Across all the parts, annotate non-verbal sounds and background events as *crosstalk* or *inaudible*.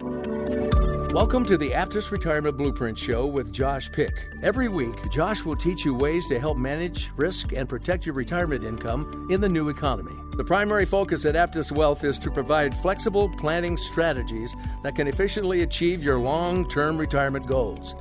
Welcome to the Aptus Retirement Blueprint Show with Josh Pick. Every week, Josh will teach you ways to help manage, risk, and protect your retirement income in the new economy. The primary focus at Aptus Wealth is to provide flexible planning strategies that can efficiently achieve your long term retirement goals.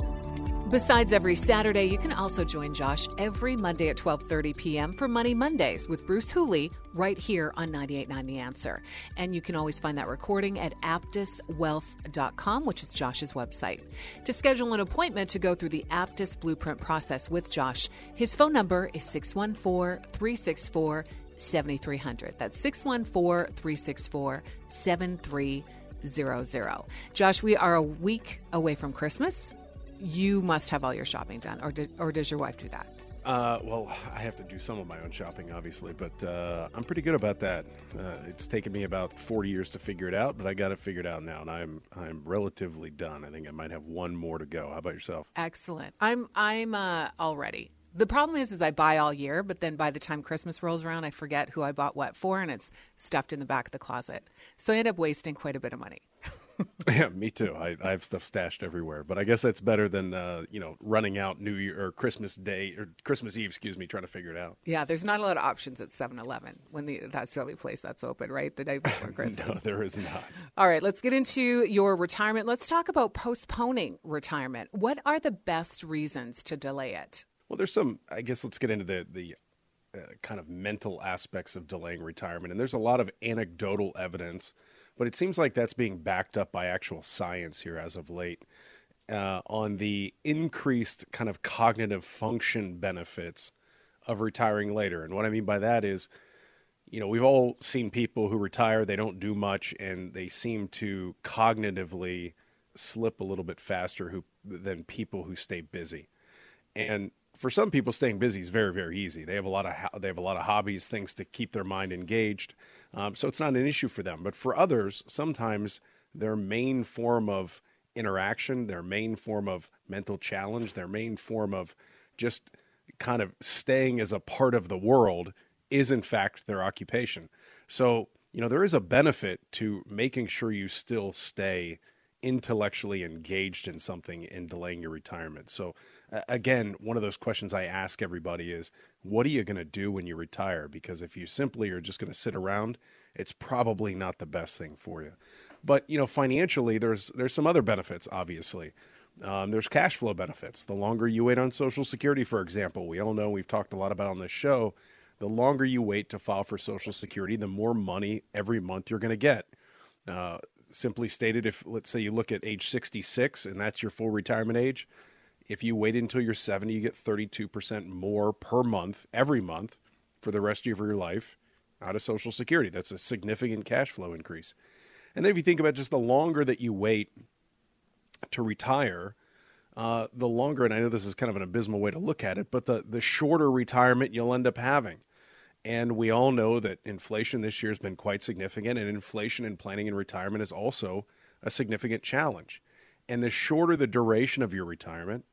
Besides every Saturday, you can also join Josh every Monday at 12:30 p.m. for Money Mondays with Bruce Hooley right here on 98.9 The Answer. And you can always find that recording at aptuswealth.com, which is Josh's website. To schedule an appointment to go through the Aptus Blueprint process with Josh, his phone number is 614-364 7300. That's 614 364 7300. Josh, we are a week away from Christmas you must have all your shopping done, or did, or does your wife do that? Uh, well, I have to do some of my own shopping, obviously, but uh, I'm pretty good about that. Uh, it's taken me about 40 years to figure it out, but I got it figured out now, and I'm I'm relatively done. I think I might have one more to go. How about yourself? Excellent. I'm I'm uh, all ready. The problem is, is I buy all year, but then by the time Christmas rolls around, I forget who I bought what for, and it's stuffed in the back of the closet. So I end up wasting quite a bit of money. *laughs* yeah, me too. I, I have stuff stashed everywhere, but I guess that's better than uh, you know running out New Year or Christmas Day or Christmas Eve, excuse me, trying to figure it out. Yeah, there's not a lot of options at 7-Eleven when the that's the only place that's open, right? The day before *laughs* Christmas. no, there is not. All right, let's get into your retirement. Let's talk about postponing retirement. What are the best reasons to delay it? Well, there's some. I guess let's get into the the uh, kind of mental aspects of delaying retirement, and there's a lot of anecdotal evidence but it seems like that's being backed up by actual science here as of late uh, on the increased kind of cognitive function benefits of retiring later. And what I mean by that is, you know, we've all seen people who retire, they don't do much, and they seem to cognitively slip a little bit faster who, than people who stay busy. And for some people, staying busy is very, very easy. They have a lot of they have a lot of hobbies, things to keep their mind engaged. Um, so it's not an issue for them. But for others, sometimes their main form of interaction, their main form of mental challenge, their main form of just kind of staying as a part of the world is in fact their occupation. So, you know, there is a benefit to making sure you still stay intellectually engaged in something and delaying your retirement. So, again, one of those questions I ask everybody is what are you going to do when you retire? Because if you simply are just going to sit around, it's probably not the best thing for you. But, you know, financially, there's, there's some other benefits, obviously. Um, there's cash flow benefits. The longer you wait on Social Security, for example, we all know we've talked a lot about on this show. The longer you wait to file for Social Security, the more money every month you're going to get. Uh, simply stated, if let's say you look at age 66 and that's your full retirement age, if you wait until you're 70, you get 32% more per month, every month, for the rest of your life out of Social Security. That's a significant cash flow increase. And then if you think about just the longer that you wait to retire, uh, the longer, and I know this is kind of an abysmal way to look at it, but the, the shorter retirement you'll end up having. And we all know that inflation this year has been quite significant, and inflation in planning and retirement is also a significant challenge. And the shorter the duration of your retirement,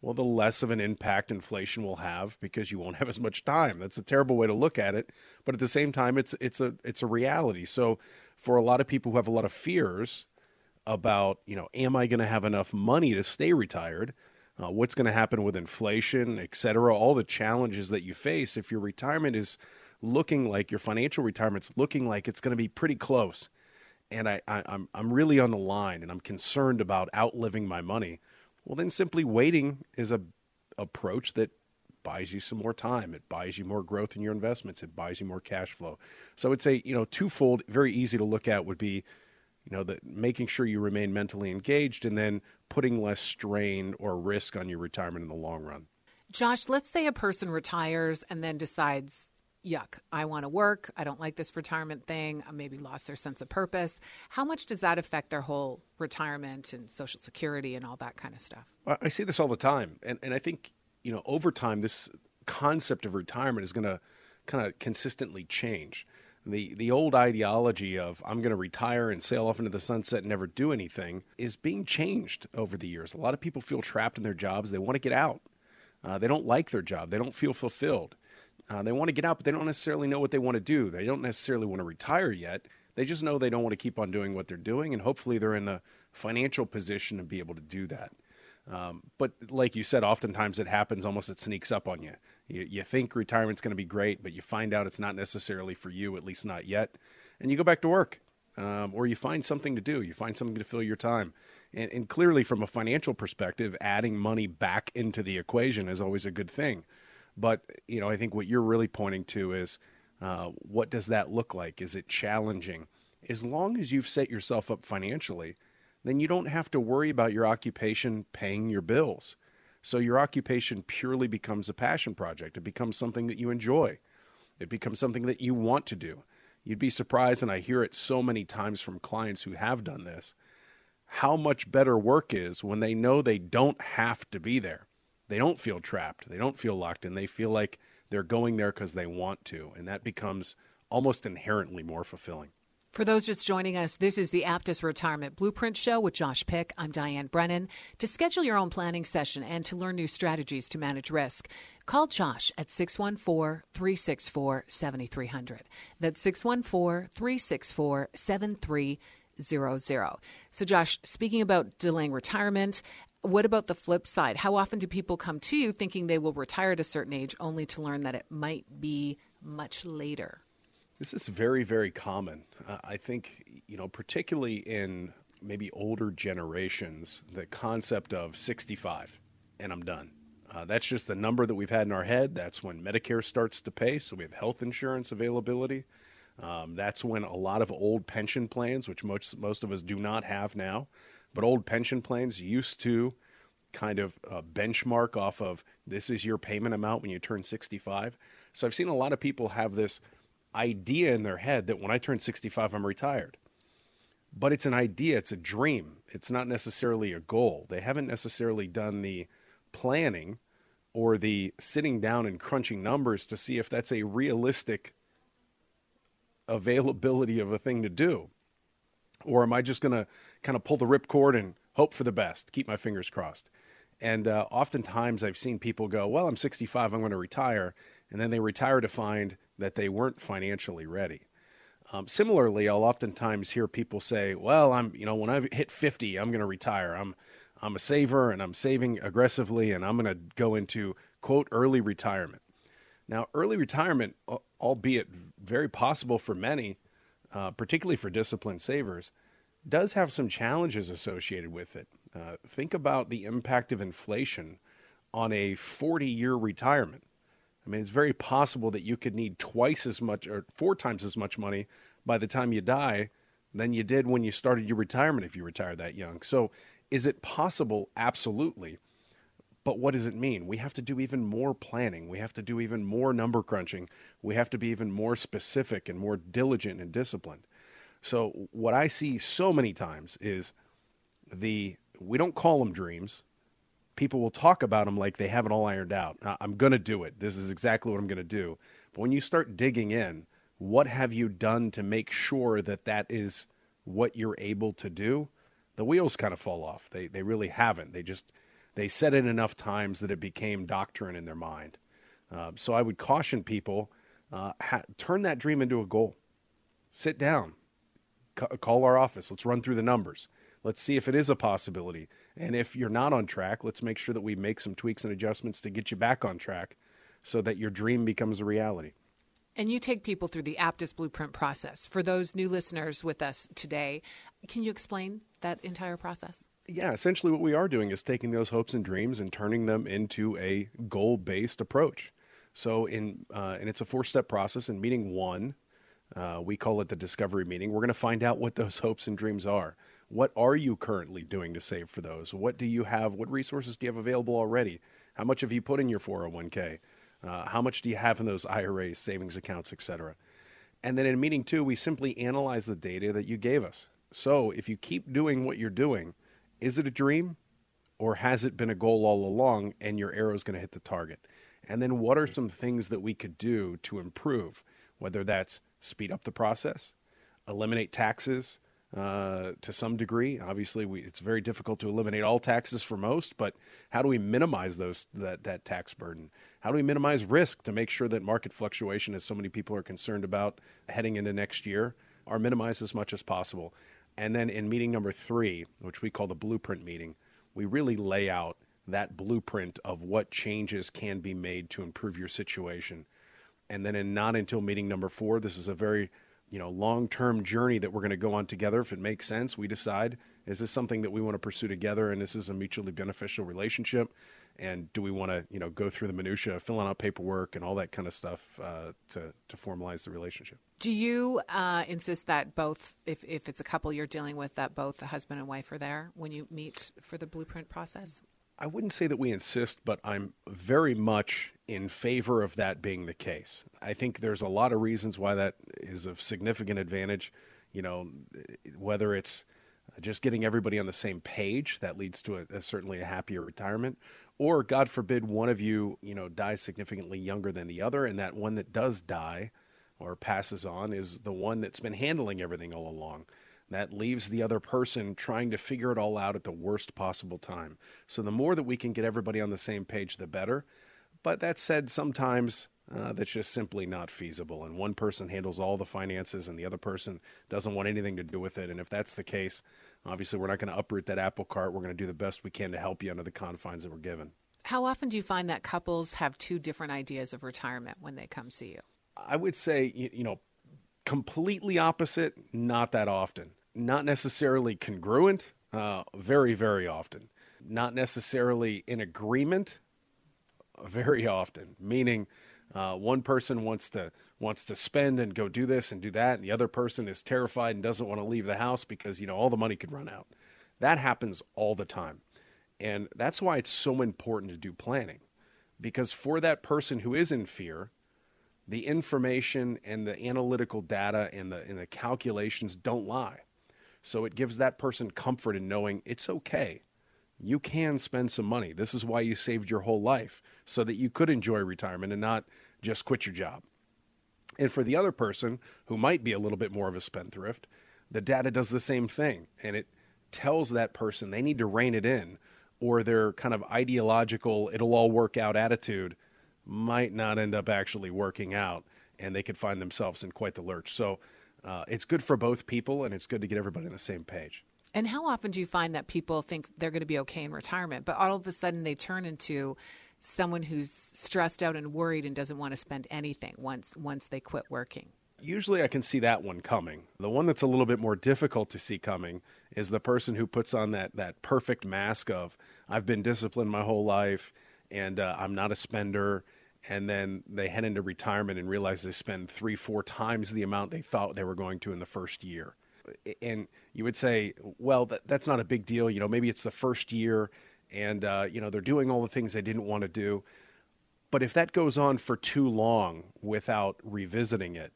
well, the less of an impact inflation will have because you won't have as much time. That's a terrible way to look at it, but at the same time, it's it's a it's a reality. So, for a lot of people who have a lot of fears about, you know, am I going to have enough money to stay retired? Uh, what's going to happen with inflation, et cetera, all the challenges that you face if your retirement is looking like your financial retirement's looking like it's going to be pretty close. and I, I, I'm, I'm really on the line and I'm concerned about outliving my money, well, then simply waiting is a approach that buys you some more time. It buys you more growth in your investments. It buys you more cash flow. So I would say, you know, twofold, very easy to look at would be, you know, that making sure you remain mentally engaged and then putting less strain or risk on your retirement in the long run. Josh, let's say a person retires and then decides, yuck, I want to work. I don't like this retirement thing. I maybe lost their sense of purpose. How much does that affect their whole retirement and Social Security and all that kind of stuff? I see this all the time. And, and I think, you know, over time, this concept of retirement is going to kind of consistently change. The, the old ideology of I'm going to retire and sail off into the sunset and never do anything is being changed over the years. A lot of people feel trapped in their jobs. They want to get out. Uh, they don't like their job. They don't feel fulfilled. Uh, they want to get out, but they don't necessarily know what they want to do. They don't necessarily want to retire yet. They just know they don't want to keep on doing what they're doing, and hopefully they're in the financial position to be able to do that. Um, but like you said, oftentimes it happens almost it sneaks up on you. You, you think retirement's going to be great, but you find out it's not necessarily for you, at least not yet, and you go back to work, um, or you find something to do. You find something to fill your time. And, and clearly, from a financial perspective, adding money back into the equation is always a good thing. But you know, I think what you're really pointing to is uh, what does that look like? Is it challenging? As long as you've set yourself up financially, then you don't have to worry about your occupation paying your bills. So your occupation purely becomes a passion project. It becomes something that you enjoy. It becomes something that you want to do. You'd be surprised, and I hear it so many times from clients who have done this, how much better work is when they know they don't have to be there they don't feel trapped. They don't feel locked in. They feel like they're going there because they want to. And that becomes almost inherently more fulfilling. For those just joining us, this is the Aptus Retirement Blueprint Show with Josh Pick. I'm Diane Brennan. To schedule your own planning session and to learn new strategies to manage risk, call Josh at 614 364 7300. That's 614 364 7300. So, Josh, speaking about delaying retirement, what about the flip side? How often do people come to you thinking they will retire at a certain age only to learn that it might be much later? This is very, very common. Uh, I think, you know, particularly in maybe older generations, the concept of 65 and I'm done. Uh, that's just the number that we've had in our head. That's when Medicare starts to pay, so we have health insurance availability. Um, that's when a lot of old pension plans, which most most of us do not have now, but old pension plans used to kind of uh, benchmark off of this is your payment amount when you turn 65. So I've seen a lot of people have this idea in their head that when I turn 65, I'm retired. But it's an idea, it's a dream. It's not necessarily a goal. They haven't necessarily done the planning or the sitting down and crunching numbers to see if that's a realistic availability of a thing to do. Or am I just going to kind of pull the ripcord and hope for the best, keep my fingers crossed? And uh, oftentimes I've seen people go, Well, I'm 65, I'm going to retire. And then they retire to find that they weren't financially ready. Um, similarly, I'll oftentimes hear people say, "Well, I'm, you know, when I hit 50, I'm going to retire. I'm, I'm a saver and I'm saving aggressively, and I'm going to go into quote early retirement." Now, early retirement, albeit very possible for many, uh, particularly for disciplined savers, does have some challenges associated with it. Uh, think about the impact of inflation on a 40 year retirement. I mean, it's very possible that you could need twice as much or four times as much money by the time you die than you did when you started your retirement if you retired that young. So, is it possible? Absolutely. But what does it mean? We have to do even more planning. We have to do even more number crunching. We have to be even more specific and more diligent and disciplined. So, what I see so many times is the we don't call them dreams. People will talk about them like they have it all ironed out. I'm going to do it. This is exactly what I'm going to do. But when you start digging in, what have you done to make sure that that is what you're able to do? The wheels kind of fall off. They they really haven't. They just they said it enough times that it became doctrine in their mind. Uh, so I would caution people uh, ha- turn that dream into a goal. Sit down, C- call our office. Let's run through the numbers. Let's see if it is a possibility. And if you're not on track, let's make sure that we make some tweaks and adjustments to get you back on track so that your dream becomes a reality. And you take people through the Aptus Blueprint process. For those new listeners with us today, can you explain that entire process? Yeah, essentially what we are doing is taking those hopes and dreams and turning them into a goal-based approach. So in uh, and it's a four-step process. In meeting one, uh, we call it the discovery meeting. We're going to find out what those *laughs* hopes and dreams are. What are you currently doing to save for those? What do you have? What resources do you have available already? How much have you put in your 401k? Uh, how much do you have in those IRAs, savings accounts, etc.? And then in meeting two, we simply analyze the data that you gave us. So if you keep doing what you're doing, is it a dream or has it been a goal all along and your arrow is going to hit the target? And then what are some things that we could do to improve, whether that's speed up the process, eliminate taxes, uh, to some degree. Obviously, we, it's very difficult to eliminate all taxes for most, but how do we minimize those that, that tax burden? How do we minimize risk to make sure that market fluctuation, as so many people are concerned about heading into next year, are minimized as much as possible? And then in meeting number three, which we call the blueprint meeting, we really lay out that blueprint of what changes can be made to improve your situation. And then in not until meeting number four, this is a very you know long-term journey that we're going to go on together. If it makes sense we decide is this something that we want to pursue together and this is a mutually beneficial relationship? And do we want to you know go through the minutia filling out paperwork and all that kind of stuff uh, to to formalize the relationship? Do you uh, insist that both if, if it's a couple you're dealing with that both the husband and wife are there when you meet for the blueprint process I wouldn't say that we insist, but I'm very much in favor of that being the case. I think there's a lot of reasons why that is of significant advantage. You know, whether it's just getting everybody on the same page, that leads to a, a, certainly a happier retirement, or God forbid one of you, you know, dies significantly younger than the other, and that one that does die or passes on is the one that's been handling everything all along. That leaves the other person trying to figure it all out at the worst possible time. So the more that we can get everybody on the same page, the better. But that said, sometimes uh, that's just simply not feasible. And one person handles all the finances and the other person doesn't want anything to do with it. And if that's the case, obviously we're not going to uproot that apple cart. We're going to do the best we can to help you under the confines that we're given. How often do you find that couples have two different ideas of retirement when they come see you? I would say, you know, completely opposite, not that often not necessarily congruent, uh, very, very often. Not necessarily in agreement, very often. Meaning, uh, one person wants to wants to spend and go do this and do that, and the other person is terrified and doesn't want to leave the house because you know all the money could run out. That happens all the time, and that's why it's so important to do planning, because for that person who is in fear, the information and the analytical data and the and the calculations don't lie. So it gives that person comfort in knowing it's okay. You can spend some money. This is why you saved your whole life so that you could enjoy retirement and not just quit your job. And for the other person who might be a little bit more of a spendthrift, the data does the same thing and it tells that person they need to rein it in or their kind of ideological it'll all work out attitude might not end up actually working out and they could find themselves in quite the lurch. So uh, it's good for both people, and it's good to get everybody on the same page. And how often do you find that people think they're going to be okay in retirement, but all of a sudden they turn into someone who's stressed out and worried and doesn't want to spend anything once once they quit working? Usually I can see that one coming. The one that's a little bit more difficult to see coming is the person who puts on that, that perfect mask of, I've been disciplined my whole life and uh, I'm not a spender and then they head into retirement and realize they spend three, four times the amount they thought they were going to in the first year. And you would say, well, that, that's not a big deal. You know, maybe it's the first year and, uh, you know, they're doing all the things they didn't want to do. But if that goes on for too long without revisiting it,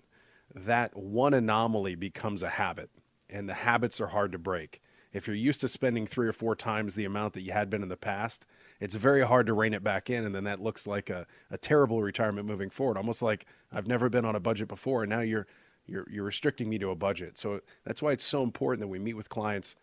that one anomaly becomes a habit, and the habits are hard to break. If you're used to spending three or four times the amount that you had been in the past, it's very hard to rein it back in, and then that looks like a, a terrible retirement moving forward. Almost like I've never been on a budget before, and now you're you're you're restricting me to a budget. So that's why it's so important that we meet with clients,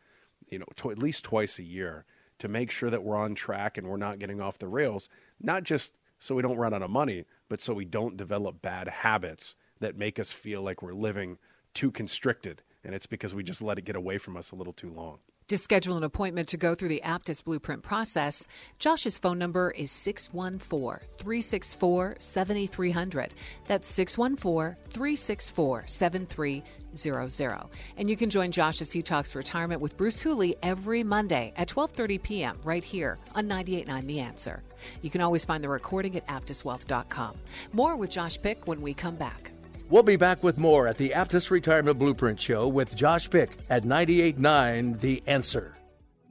you know, to, at least twice a year to make sure that we're on track and we're not getting off the rails. Not just so we don't run out of money, but so we don't develop bad habits that make us feel like we're living too constricted, and it's because we just let it get away from us a little too long. To schedule an appointment to go through the Aptus Blueprint process, Josh's phone number is 614 364 7300. That's 614 364 7300. And you can join Josh as he talks retirement with Bruce Hooley every Monday at 12:30 p.m. right here on 98.9 The Answer. You can always find the recording at aptuswealth.com. More with Josh Pick when we come back. We'll be back with more at the Aptus Retirement Blueprint Show with Josh Pick at 98.9 The Answer.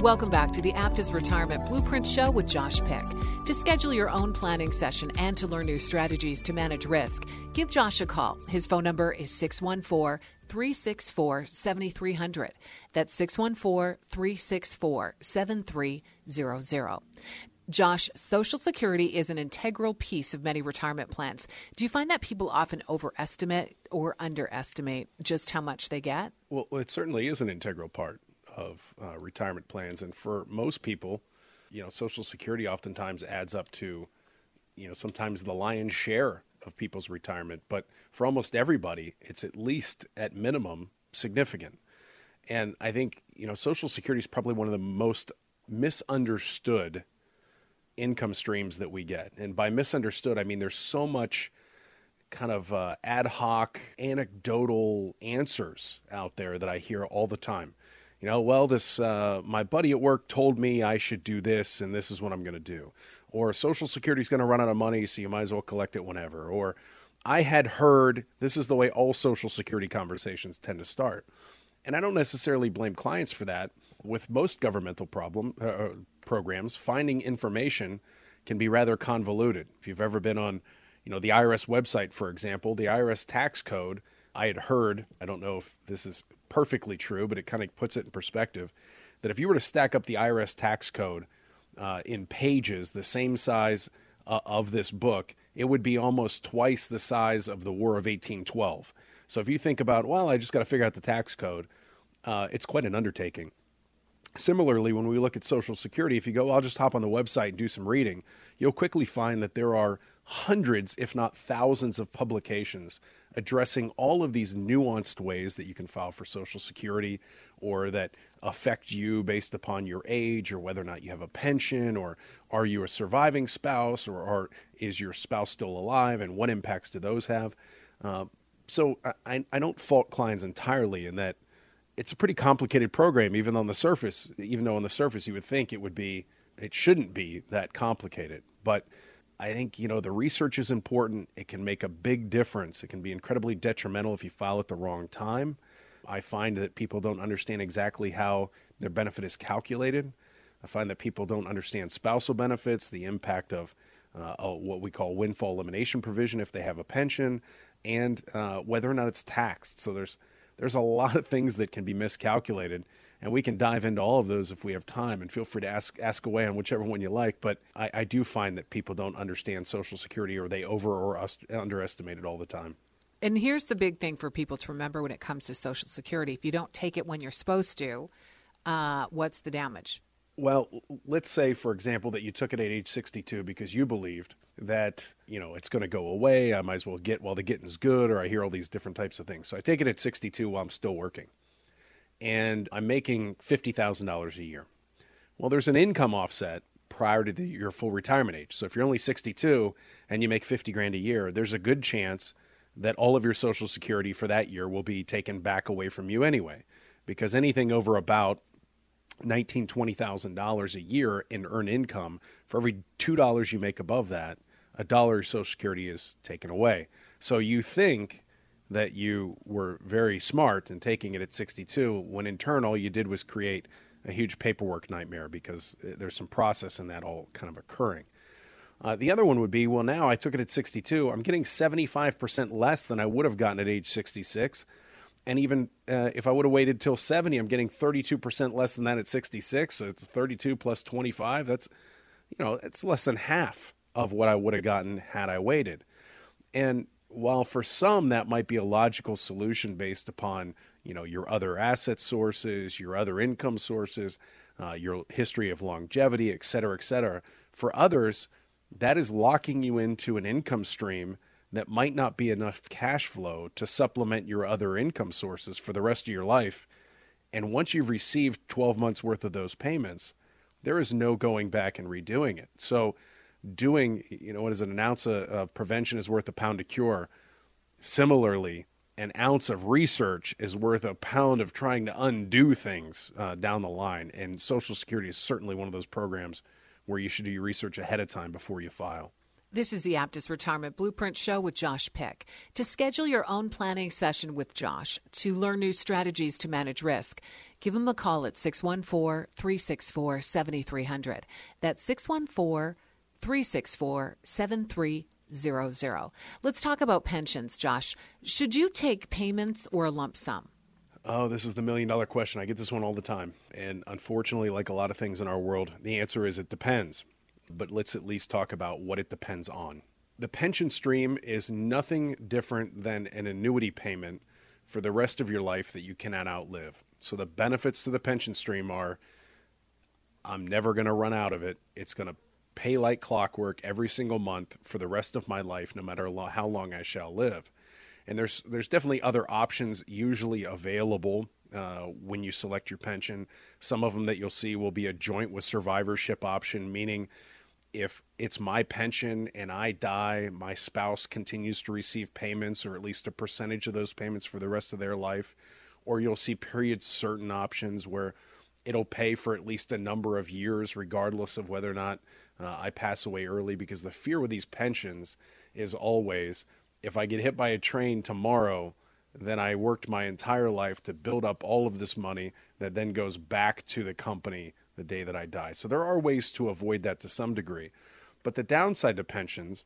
Welcome back to the Aptus Retirement Blueprint Show with Josh Pick. To schedule your own planning session and to learn new strategies to manage risk, give Josh a call. His phone number is 614 364 7300. That's 614 364 7300. Josh, Social Security is an integral piece of many retirement plans. Do you find that people often overestimate or underestimate just how much they get? Well, it certainly is an integral part of uh, retirement plans, and for most people, you know, Social Security oftentimes adds up to, you know, sometimes the lion's share of people's retirement. But for almost everybody, it's at least at minimum significant. And I think you know, Social Security is probably one of the most misunderstood income streams that we get. And by misunderstood, I mean there's so much kind of uh, ad hoc, anecdotal answers out there that I hear all the time. You know, well, this uh, my buddy at work told me I should do this, and this is what I'm going to do. Or Social Security is going to run out of money, so you might as well collect it whenever. Or I had heard this is the way all Social Security conversations tend to start. And I don't necessarily blame clients for that. With most governmental problem uh, uh programs, finding information can be rather convoluted. If you've ever been on, you know, the IRS website, for example, the IRS tax code, I had heard, I don't know if this is perfectly true, but it kind of puts it in perspective, that if you were to stack up the IRS tax code uh, in pages the same size uh, of this book, it would be almost twice the size of the War of 1812. So if you think about, well, I just got to figure out the tax code, uh, it's quite an undertaking. Similarly, when we look at Social Security, if you go, I'll just hop on the website and do some reading, you'll quickly find that there are hundreds, if not thousands, of publications addressing all of these nuanced ways that you can file for Social Security or that affect you based upon your age or whether or not you have a pension or are you a surviving spouse or, or is your spouse still alive and what impacts do those have. Uh, so I, I don't fault clients entirely in that it's a pretty complicated program, even on the surface. Even though on the surface you would think it would be, it shouldn't be that complicated. But I think you know the research is important. It can make a big difference. It can be incredibly detrimental if you file at the wrong time. I find that people don't understand exactly how their benefit is calculated. I find that people don't understand spousal benefits, the impact of uh, what we call windfall elimination provision if they have a pension, and uh, whether or not it's taxed. So there's there's a lot of things that can be miscalculated, and we can dive into all of those if we have time. And feel free to ask ask away on whichever one you like. But I, I do find that people don't understand Social Security, or they over or underestimate it all the time. And here's the big thing for people to remember when it comes to Social Security: if you don't take it when you're supposed to, uh, what's the damage? Well, let's say, for example, that you took it at age 62 because you believed that you know it's going to go away. I might as well get while the getting's good, or I hear all these different types of things. So I take it at 62 while I'm still working, and I'm making fifty thousand dollars a year. Well, there's an income offset prior to the, your full retirement age. So if you're only 62 and you make 50 grand a year, there's a good chance that all of your Social Security for that year will be taken back away from you anyway, because anything over about nineteen twenty thousand dollars a year in earned income for every two dollars you make above that a dollar of Social Security is taken away. So you think that you were very smart in taking it at 62 when in turn all you did was create a huge paperwork nightmare because uh, there's some process in that all kind of occurring. Uh, the other one would be well, now I took it at 62. I'm getting 75% less than I would have gotten at age 66. And even uh, if I would have waited till 70, I'm getting 32% less than that at 66. So it's 32 plus 25. That's, you know, it's less than half of what I would have gotten had I waited. And while for some that might be a logical solution based upon you know your other asset sources, your other income sources, uh, your history of longevity, et cetera, et cetera, for others that is locking you into an income stream that might not be enough cash flow to supplement your other income sources for the rest of your life. And once you've received 12 months worth of those payments, there is no going back and redoing it. So doing, you know, what is it, an ounce of prevention is worth a pound of cure. Similarly, an ounce of research is worth a pound of trying to undo things uh, down the line. And Social Security is certainly one of those programs where you should do your research ahead of time before you file. This is the Aptus Retirement Blueprint Show with Josh Pick. To schedule your own planning session with Josh to learn new strategies to manage risk, give him a call at 614 364 7300. That's 614 364 7300. Let's talk about pensions, Josh. Should you take payments or a lump sum? Oh, this is the million dollar question. I get this one all the time. And unfortunately, like a lot of things in our world, the answer is it depends. But let's at least talk about what it depends on. The pension stream is nothing different than an annuity payment for the rest of your life that you cannot outlive. So the benefits to the pension stream are I'm never going to run out of it. It's going to pay like clockwork every single month for the rest of my life, no matter lo- how long I shall live. And there's there's definitely other options usually available uh, when you select your pension. Some of them that you'll see will be a joint with survivorship option, meaning if it's my pension and I die, my spouse continues to receive payments or at least a percentage of those payments for the rest of their life. Or you'll see period certain options where it'll pay for at least a number of years, regardless of whether or not uh, I pass away early. Because the fear with these pensions is always if I get hit by a train tomorrow, then I worked my entire life to build up all of this money that then goes back to the company the day that I die. So there are ways to avoid that to some degree. But the downside to pensions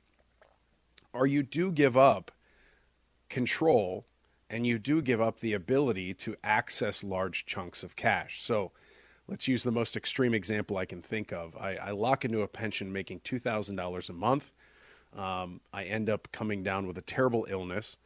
are you do give up control and you do give up the ability to access large chunks of cash. So let's use the most extreme example I can think of. I, I lock into a pension making $2,000 a month. Um, I end up coming down with a terrible illness,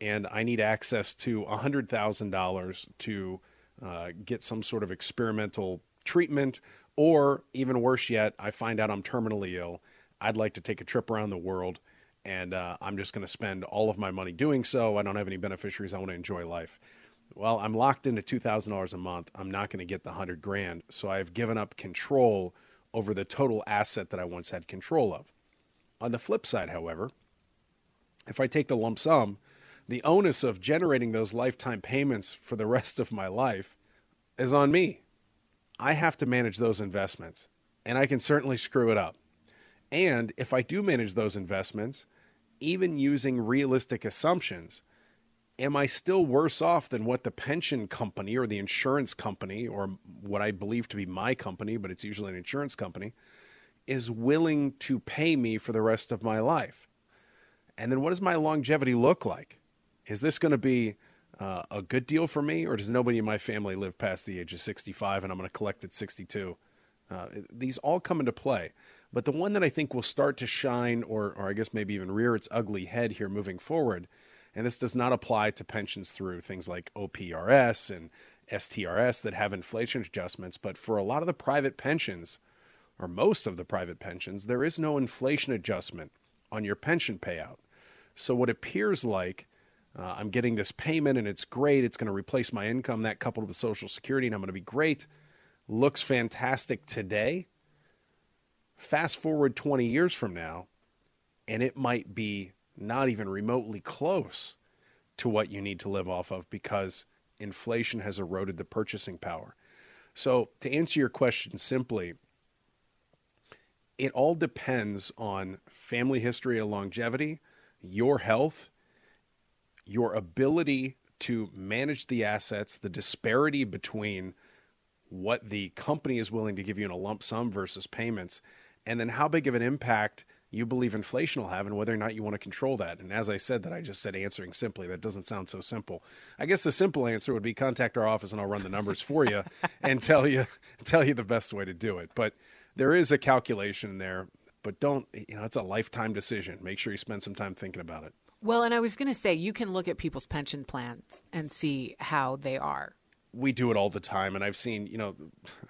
and I need access to $100,000 to uh, get some sort of experimental treatment, or even worse yet, I find out I'm terminally ill. I'd like to take a trip around the world, and uh, I'm just going to spend all of my money doing so. I don't have any beneficiaries. I want to enjoy life well, I'm locked into $2,000 a month. I'm not going to get the 100 grand. So I've given up control over the total asset that I once had control of. On the flip side, however, if I take the lump sum, the onus of generating those lifetime payments for the rest of my life is on me. I have to manage those investments, and I can certainly screw it up. And if I do manage those investments, even using realistic assumptions, am I still worse off than what the pension company or the insurance company, or what I believe to be my company, but it's usually an insurance company, is willing to pay me for the rest of my life? And then what does my longevity look like? Is this going to be uh, a good deal for me, or does nobody in my family live past the age of 65 and I'm going to collect at 62? Uh, these all come into play. But the one that I think will start to shine, or, or I guess maybe even rear its ugly head here moving forward, and this does not apply to pensions through things like OPERS and STRS that have inflation adjustments. But for a lot of the private pensions, or most of the private pensions, there is no inflation adjustment on your pension payout. So what appears like uh, I'm getting this payment and it's great, it's going to replace my income, that coupled with Social Security, and I'm going to be great, looks fantastic today. Fast forward 20 years from now, and it might be not even remotely close to what you need to live off of because inflation has eroded the purchasing power. So, to answer your question simply, it all depends on family history and longevity, your health, your ability to manage the assets, the disparity between what the company is willing to give you in a lump sum versus payments, and then how big of an impact you believe inflation will have and whether or not you want to control that. And as I said, that I just said answering simply, that doesn't sound so simple. I guess the simple answer would be contact our office and I'll run the numbers for you *laughs* and tell you tell you the best way to do it. But there is a calculation there, but don't you know it's a lifetime decision. Make sure you spend some time thinking about it. Well, and I was going to say you can look at people's pension plans and see how they are we do it all the time and i've seen you know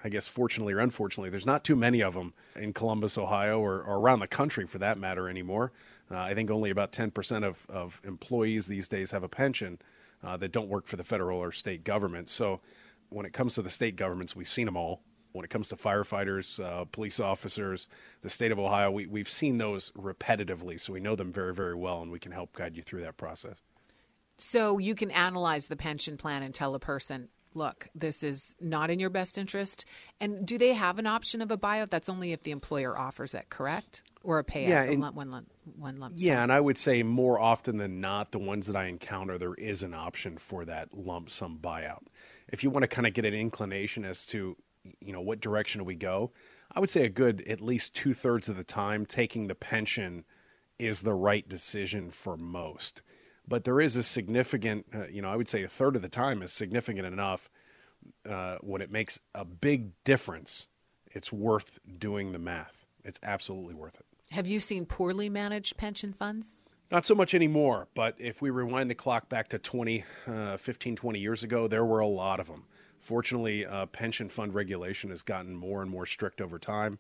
i guess fortunately or unfortunately there's not too many of them in columbus ohio or, or around the country for that matter anymore. Uh, i think only about 10% of, of employees these days have a pension uh, that don't work for the federal or state government. So when it comes to the state governments we've seen them all. When it comes to firefighters uh, police officers the state of ohio we, we've seen those repetitively so we know them very very well and we can help guide you through that process. So you can analyze the pension plan and tell a person look, this is not in your best interest? And do they have an option of a buyout? That's only if the employer offers it, correct? Or a payout, yeah, and, one, lump, one lump sum. Yeah, and I would say more often than not, the ones that I encounter, there is an option for that lump sum buyout. If you want to kind of get an inclination as to, you know, what direction do we go, I would say a good at least two thirds of the time, taking the pension is the right decision for most but there is a significant, uh, you know, I would say a third of the time is significant enough uh, when it makes a big difference. It's worth doing the math. It's absolutely worth it. Have you seen poorly managed pension funds? Not so much anymore, but if we rewind the clock back to 20, uh, 15, 20 years ago, there were a lot of them. Fortunately, uh, pension fund regulation has gotten more and more strict over time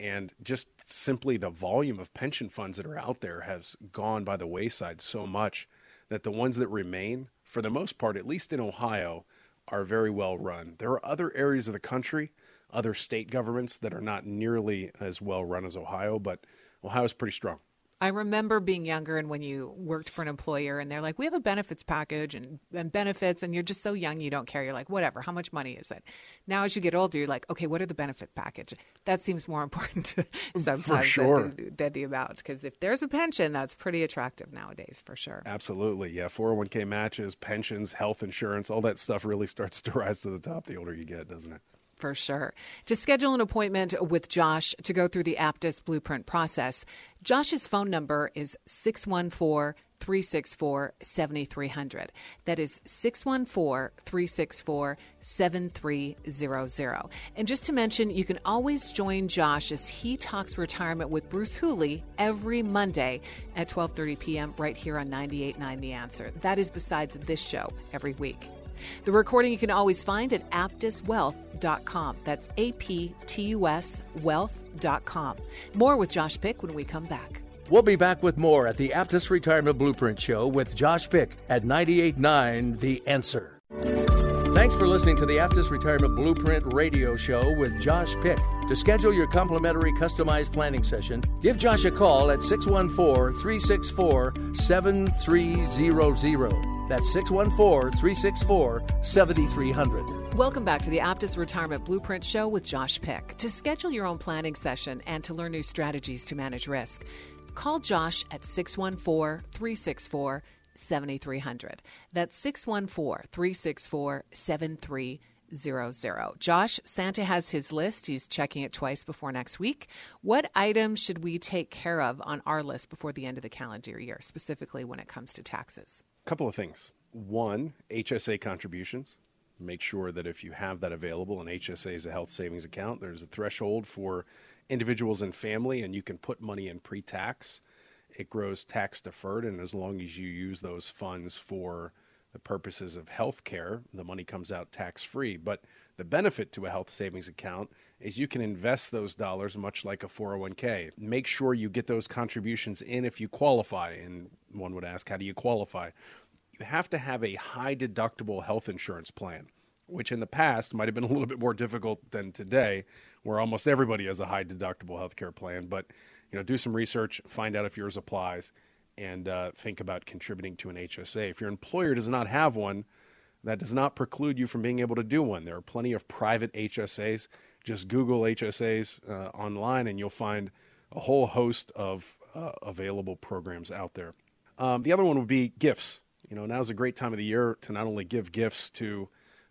and just simply the volume of pension funds that are out there has gone by the wayside so much that the ones that remain, for the most part, at least in Ohio, are very well run. There are other areas of the country, other state governments that are not nearly as well run as Ohio, but Ohio is pretty strong. I remember being younger and when you worked for an employer and they're like, we have a benefits package and, and benefits, and you're just so young you don't care. You're like, whatever, how much money is it? Now, as you get older, you're like, okay, what are the benefit package? That seems more *laughs* important sometimes sure. than, the, than the amount. Because if there's a pension, that's pretty attractive nowadays for sure. Absolutely. Yeah. 401k matches, pensions, health insurance, all that stuff really starts *laughs* to rise to the top the older you get, doesn't it? For sure. To schedule an appointment with Josh to go through the Aptus blueprint process, Josh's phone number is 614 364 7300. That is 614 364 7300. And just to mention, you can always join Josh as he talks retirement with Bruce Hooley every Monday at 12:30 p.m. right here on 98.9 The Answer. That is besides this show every week. The recording you can always find at aptuswealth.com. That's A P T U S wealth.com. More with Josh Pick when we come back. We'll be back with more at the Aptus Retirement Blueprint Show with Josh Pick at 98.9 The Answer. Thanks for listening to the Aptus Retirement Blueprint Radio Show with Josh Pick. To schedule your complimentary customized planning session, give Josh a call at 614 364 7300. That's 614 364 7300. Welcome back to the Aptus Retirement Blueprint Show with Josh Pick. To schedule your own planning session and to learn new strategies to manage risk, call Josh at 614 364 7300. That's 614 364 7300 zero zero. Josh, Santa has his list. He's checking it twice before next week. What items should we take care of on our list before the end of the calendar year, specifically when it comes to taxes? Couple of things. One, HSA contributions. Make sure that if you have that available, and HSA is a health savings account, there's a threshold for individuals and family, and you can put money in pre tax. It grows tax deferred, and as long as you use those funds for the purposes of health care, the money comes out tax free. But the benefit to a health savings account is you can invest those dollars much like a 401k. Make sure you get those contributions in if you qualify. And one would ask, how do you qualify? You have to have a high deductible health insurance plan, which in the past might have been a little bit more difficult than today, where almost everybody has a high deductible health care plan. But you know, do some research, find out if yours applies and uh, think about contributing to an HSA. If your employer does not have one, that does not preclude you from being able to do one. There are plenty of private HSAs. Just Google HSAs uh, online and you'll find a whole host of uh, available programs out there. Um, the other one would be gifts. You know, now's a great time of the year to not only give gifts to,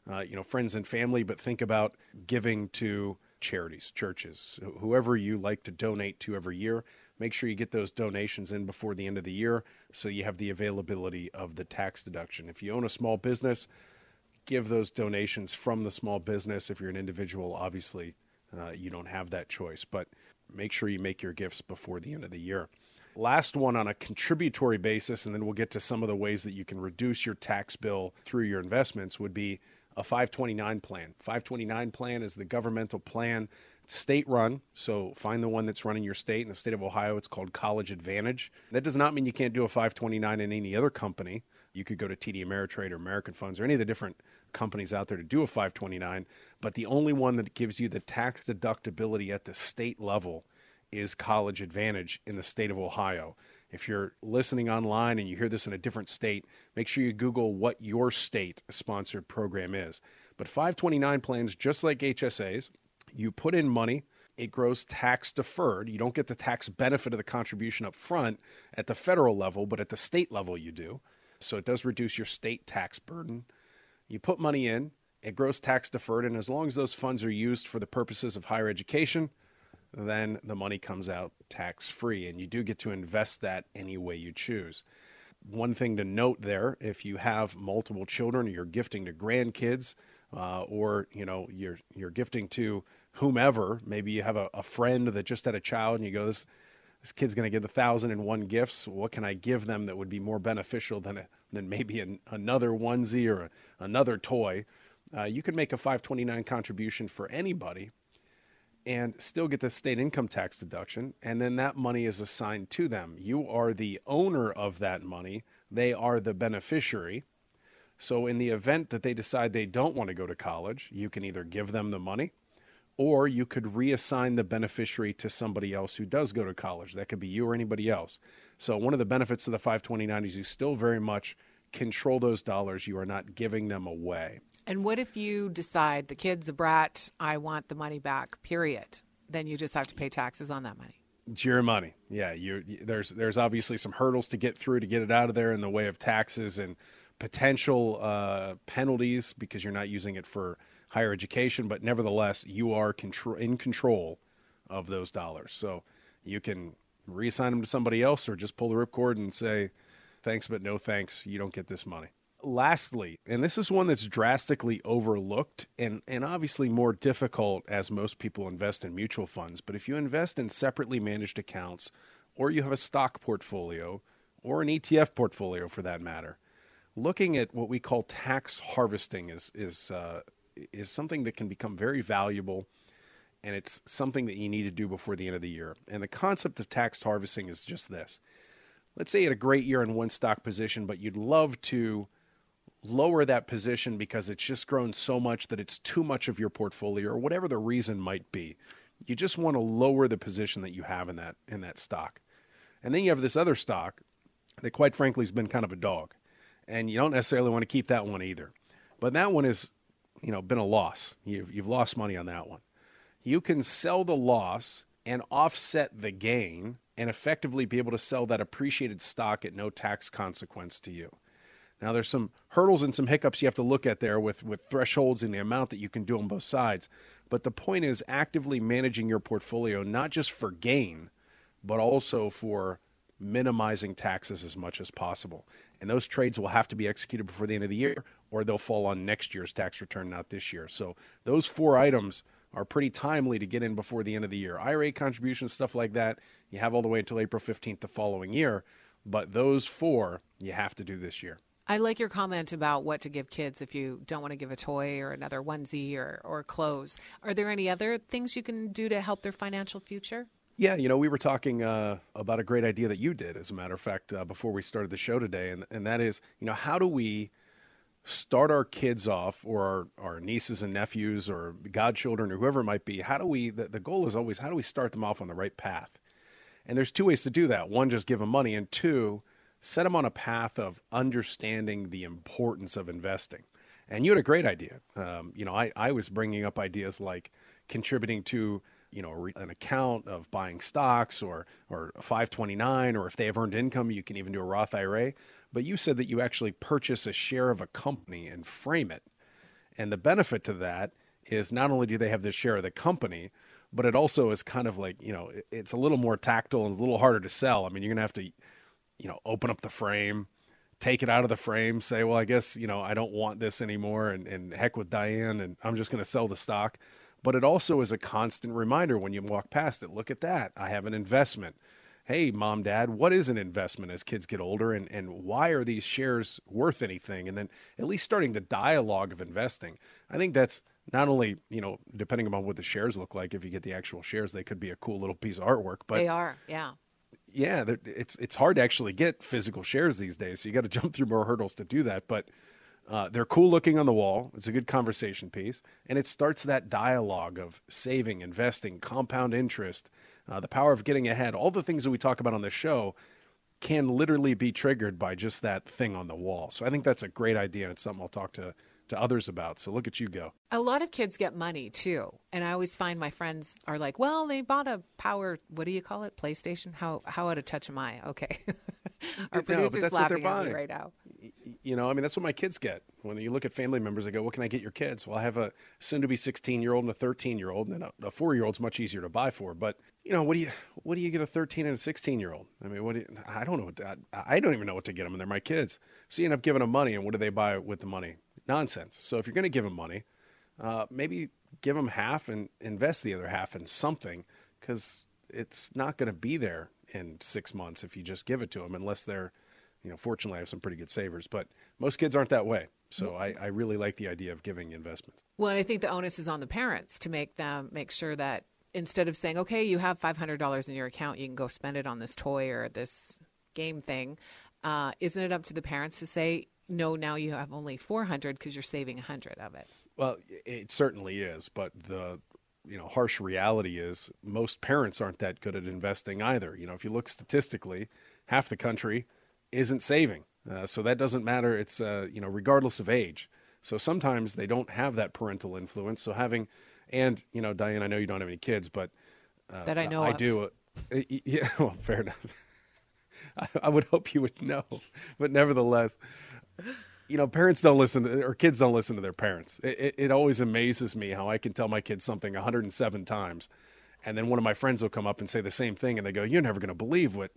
uh, you know, friends and family, but think about giving to charities, churches, whoever you like to donate to every year. Make sure you get those donations in before the end of the year so you have the availability of the tax deduction. If you own a small business, give those donations from the small business. If you're an individual, obviously, uh, you don't have that choice, but make sure you make your gifts before the end of the year. Last one on a contributory basis, and then we'll get to some of the ways that you can reduce your tax bill through your investments, would be a 529 plan. 529 plan is the governmental plan, state run. So find the one that's running your state. In the state of Ohio, it's called College Advantage. That does not mean you can't do a 529 in any other company. You could go to TD Ameritrade or American Funds or any of the different companies out there to do a 529, but the only one that gives you the tax deductibility at the state level is College Advantage in the state of Ohio. If you're listening online and you hear this in a different state, make sure you Google what your state sponsored program is. But 529 plans, just like HSAs, you put in money, it grows tax deferred. You don't get the tax benefit of the contribution up front at the federal level, but at the state level you do. So it does reduce your state tax burden. You put money in, it grows tax deferred, and as long as those funds are used for the purposes of higher education, then the money comes out tax free, and you do get to invest that any way you choose. One thing to note there: if you have multiple children, or you're gifting to grandkids, uh, or you know you're you're gifting to whomever, maybe you have a, a friend that just had a child, and you go, "This this kid's going to get a thousand and one gifts. What can I give them that would be more beneficial than a, than maybe an, another onesie or a, another toy? Uh, you can make a 529 contribution for anybody and still get the state income tax deduction, and then that money is assigned to them. You are the owner of that money, they are the beneficiary. So, in the event that they decide they don't want to go to college, you can either give them the money or you could reassign the beneficiary to somebody else who does go to college. That could be you or anybody else. So, one of the benefits of the 529 is you still very much control those dollars. You are not giving them away. And what if you decide the kid's a brat, I want the money back, period? Then you just have to pay taxes on that money. It's your money. Yeah, you there's there's obviously some hurdles to get through to get it out of there in the way of taxes and potential uh, penalties because you're not using it for higher education, but nevertheless, you are control, in control of those dollars. So you can reassign them to somebody else or just pull the ripcord and say, thanks, but no thanks. You don't get this money. Lastly, and this is one that's drastically overlooked and, and obviously more difficult as most people invest in mutual funds. But if you invest in separately managed accounts, or you have a stock portfolio, or an ETF portfolio for that matter, looking at what we call tax harvesting is, is uh, is something that can become very valuable and it's something that you need to do before the end of the year. And the concept of tax harvesting is just this. Let's say you had a great year in one stock position, but you'd love to lower that position because it's just grown so much that it's too much of your portfolio or whatever the reason might be. You just want to lower the position that you have in that in that stock. And then you have this other stock that quite frankly has been kind of a dog. And you don't necessarily want to keep that one either. But that one is you know been a loss. You've you've lost money on that one. You can sell the loss and offset the gain and effectively be able to sell that appreciated stock at no tax consequence to you. Now there's some hurdles and some hiccups you have to look at there with with thresholds and the amount that you can do on both sides. But the point is actively managing your portfolio not just for gain, but also for minimizing taxes as much as possible. And those trades will have to be executed before the end of the year, or they'll fall on next year's tax return, not this year. So those four items are pretty timely to get in before the end of the year. IRA contributions, stuff like that, you have all the way until April 15th the following year. But those four you have to do this year. I like your comment about what to give kids if you don't want to give a toy or another onesie or, or clothes. Are there any other things you can do to help their financial future? Yeah, you know, we were talking uh, about a great idea that you did, as a matter of fact, uh, before we started the show today, and, and that is, you know, how do we start our kids off or our, our nieces and nephews or godchildren or whoever it might be how do we the, the goal is always how do we start them off on the right path? And there's two ways to do that. One just give them money and two set them on a path of understanding the importance of investing. And you had a great idea. Um, you know I, I was bringing up ideas like contributing to you know an account of buying stocks or or 529 or if they have earned income you can even do a roth ira but you said that you actually purchase a share of a company and frame it. And the benefit to that is not only do they have this share of the company, but it also is kind of like, you know, it's a little more tactile and a little harder to sell. I mean, you're going to have to, you know, open up the frame, take it out of the frame, say, well, I guess, you know, I don't want this anymore and, and heck with Diane and I'm just going to sell the stock. But it also is a constant reminder when you walk past it. Look at that. I have an investment. Hey, mom, dad, what is an investment as kids get older and, and why are these shares worth anything? And then at least starting the dialogue of investing. I think that's not only, you know, depending upon what the shares look like, if you get the actual shares, they could be a cool little piece of artwork. But they are, yeah yeah, it's it's hard to actually get physical shares these days. So you got to *laughs* jump through more hurdles to do that. But uh, they're cool looking on the wall. It's a good conversation piece, and it starts that dialogue of saving, investing, compound interest, uh, the power of getting ahead. All the things that we talk about on this show can literally be triggered by just that thing on the wall. So I think that's a great idea, and it's something I'll talk to to others about. So look at you go. A lot of kids get money too, and I always find my friends are like, "Well, they bought a power. What do you call it? PlayStation? How how out of touch am I? Okay." *laughs* Our no, producer's laughing at me right now. You know, I mean, that's what my kids get. When you look at family members, they go, "What can I get your kids?" Well, I have a soon-to-be 16-year-old and a 13-year-old, and a, a four-year-old's much easier to buy for. But you know, what do you what do you get a 13 and a 16-year-old? I mean, what? You, I don't know. What, I, I don't even know what to get them, and they're my kids. So you end up giving them money, and what do they buy with the money? Nonsense. So if you're going to give them money, uh, maybe give them half and invest the other half in something because it's not going to be there in six months if you just give it to them, unless they're, you know, fortunately I have some pretty good savers, but most kids aren't that way. So I, I really like the idea of giving investments. Well, I think the onus is on the parents to make them make sure that instead of saying, okay, you have $500 in your account, you can go spend it on this toy or this game thing. Uh, isn't it up to the parents to say, no, now you have only 400 because you're saving 100 of it. Well, it certainly is, but the you know harsh reality is most parents aren't that good at investing either. You know, if you look statistically, half the country isn't saving, uh, so that doesn't matter. It's uh, you know regardless of age. So sometimes they don't have that parental influence. So having and you know, Diane, I know you don't have any kids, but uh, that I know I of. do. Uh, yeah, *laughs* well, fair enough. *laughs* I, I would hope you would know, but nevertheless, you know, parents don't listen to, or kids don't listen to their parents. It, it, it, always amazes me how I can tell my kids something 107 times, and then one of my friends will come up and say the same thing, and they go, "You're never going to believe what,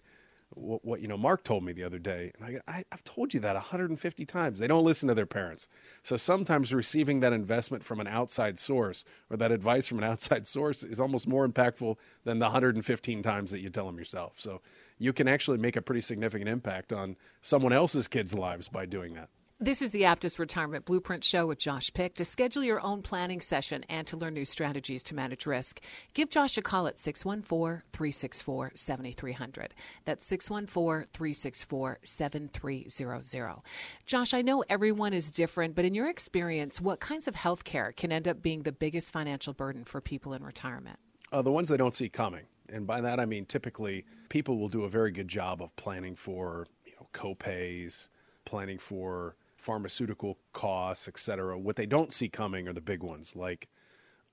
what, what, you know Mark told me the other day." And I go, I, "I've told you that 150 times." They don't listen to their parents. So sometimes receiving that investment from an outside source or that advice from an *laughs* outside source is almost more impactful than the 115 times that you tell them yourself. So you can actually make a pretty significant impact on someone else's kids' lives by doing that. This is the Aptus Retirement Blueprint Show with Josh Pick. To schedule your own planning session and to learn new strategies to manage risk, give Josh a call at 614 364 7300. That's 614 364 7300. Josh, I know everyone is different, but in your experience, what kinds of health care can end up being the biggest financial burden for people in retirement? Uh, the ones they don't see coming. And by that, I mean typically people will do a very good job of planning for you know, co-pays, planning for pharmaceutical costs, et cetera. What they don't see coming are the big ones like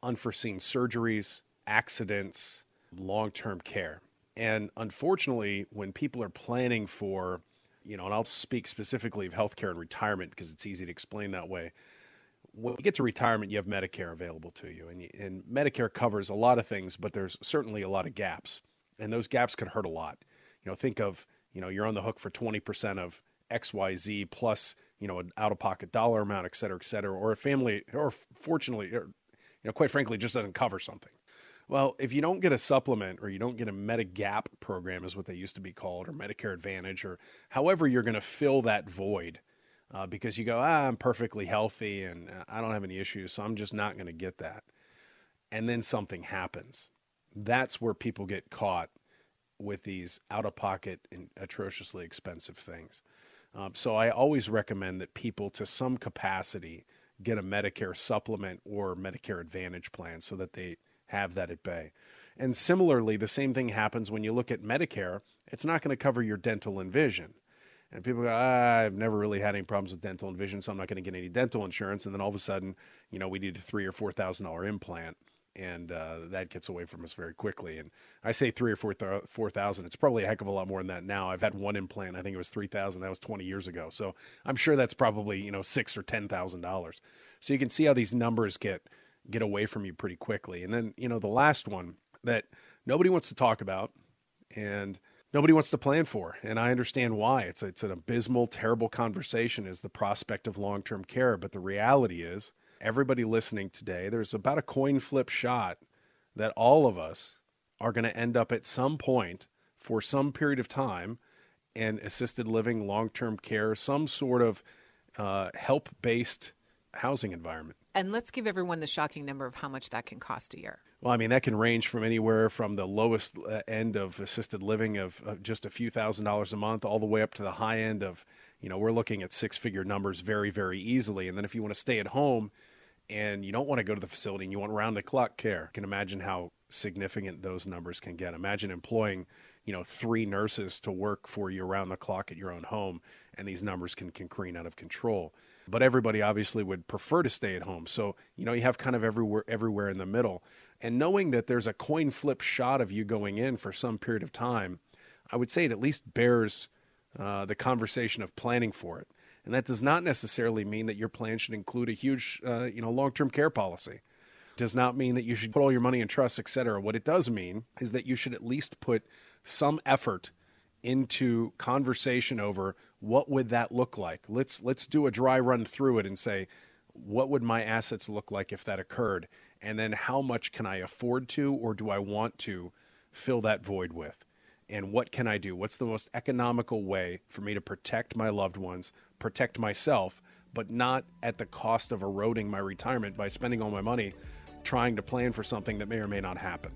unforeseen surgeries, accidents, long term care. And unfortunately, when people are planning for, you know, and I'll speak specifically of healthcare and retirement because it's easy to explain that way. When you get to retirement, you have Medicare available to you, and, you, and Medicare covers a lot of things, but there's certainly a lot of gaps, and those gaps could hurt a lot. You know, think of, you know, you're on the hook for 20% of XYZ plus, you know, an out of pocket dollar amount, et cetera, et cetera, or a family, or fortunately, or, you know, quite frankly, just doesn't cover something. Well, if you don't get a supplement or you don't get a Medigap program, is what they used to be called, or Medicare Advantage, or however you're going to fill that void, uh, because you go, ah, I'm perfectly healthy and uh, I don't have any issues, so I'm just not going to get that. And then something happens. That's where people get caught with these out of pocket and atrociously expensive things. Um, so I always recommend that people, to some capacity, get a Medicare supplement or Medicare Advantage plan so that they have that at bay. And similarly, the same thing happens when you look at Medicare. It's not going to cover your dental and vision. And people go, ah, I've never really had any problems with dental and vision, so I'm not going to get any dental insurance. And then all of a sudden, you know, we need a three or four thousand dollar implant, and uh, that gets away from us very quickly. And I say three or four four thousand. It's probably a heck of a lot more than that now. I've had one implant. I think it was three thousand. That was twenty years ago. So I'm sure that's probably you know six or ten thousand dollars. So you can see how these numbers get get away from you pretty quickly. And then you know the last one that nobody wants to talk about, and nobody wants to plan for. And I understand why. It's it's an abysmal, terrible conversation. Is the prospect of long term care, but the reality is everybody listening today, there's about a coin flip shot that all of us are going to end up at some point for some period of time in assisted living, long term care, some sort of uh, help based housing environment. And let's give everyone the shocking number of how much that can cost a year. Well, I mean, that can range from anywhere from the lowest uh, end of assisted living of, of, just a few thousand dollars a month all the way up to the high end of, you know, we're looking at six figure numbers very, very easily. And then if you want to stay at home and you don't want to go to the facility and you want round the clock care. Can imagine how significant those numbers can get. Imagine employing, you know, three nurses to work for you around the clock at your own home, and these numbers can, can careen out of control. But everybody obviously would prefer to stay at home. So, you know, you have kind of everywhere everywhere in the middle. And knowing that there's a coin flip shot of you going in for some period of time, I would say it at least bears uh, the conversation of planning for it. And that does not necessarily mean that your plan should include a huge, uh, you know, long-term care policy. Does not mean that you should put all your money in trusts, et cetera. What it does mean is that you should at least put some effort into conversation over what would that look like. Let's let's do a dry run through it and say, what would my assets look like if that occurred, and then how much can I afford to, or do I want to fill that void with? and what can I do? What's the most economical way for me to protect my loved ones, protect myself, but not at the cost of eroding my retirement by spending all my money trying to plan for something that may or may not happen.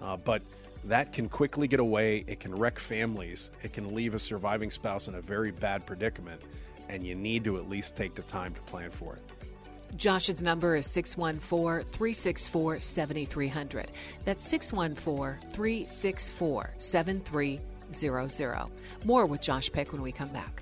Uh, but that can quickly get away. It can wreck families. It can leave a surviving spouse in a very bad predicament. And you need to at least take the time to plan for it. Josh's number is 614 364 7300. That's 614 364 7300. More with Josh Pick when we come back.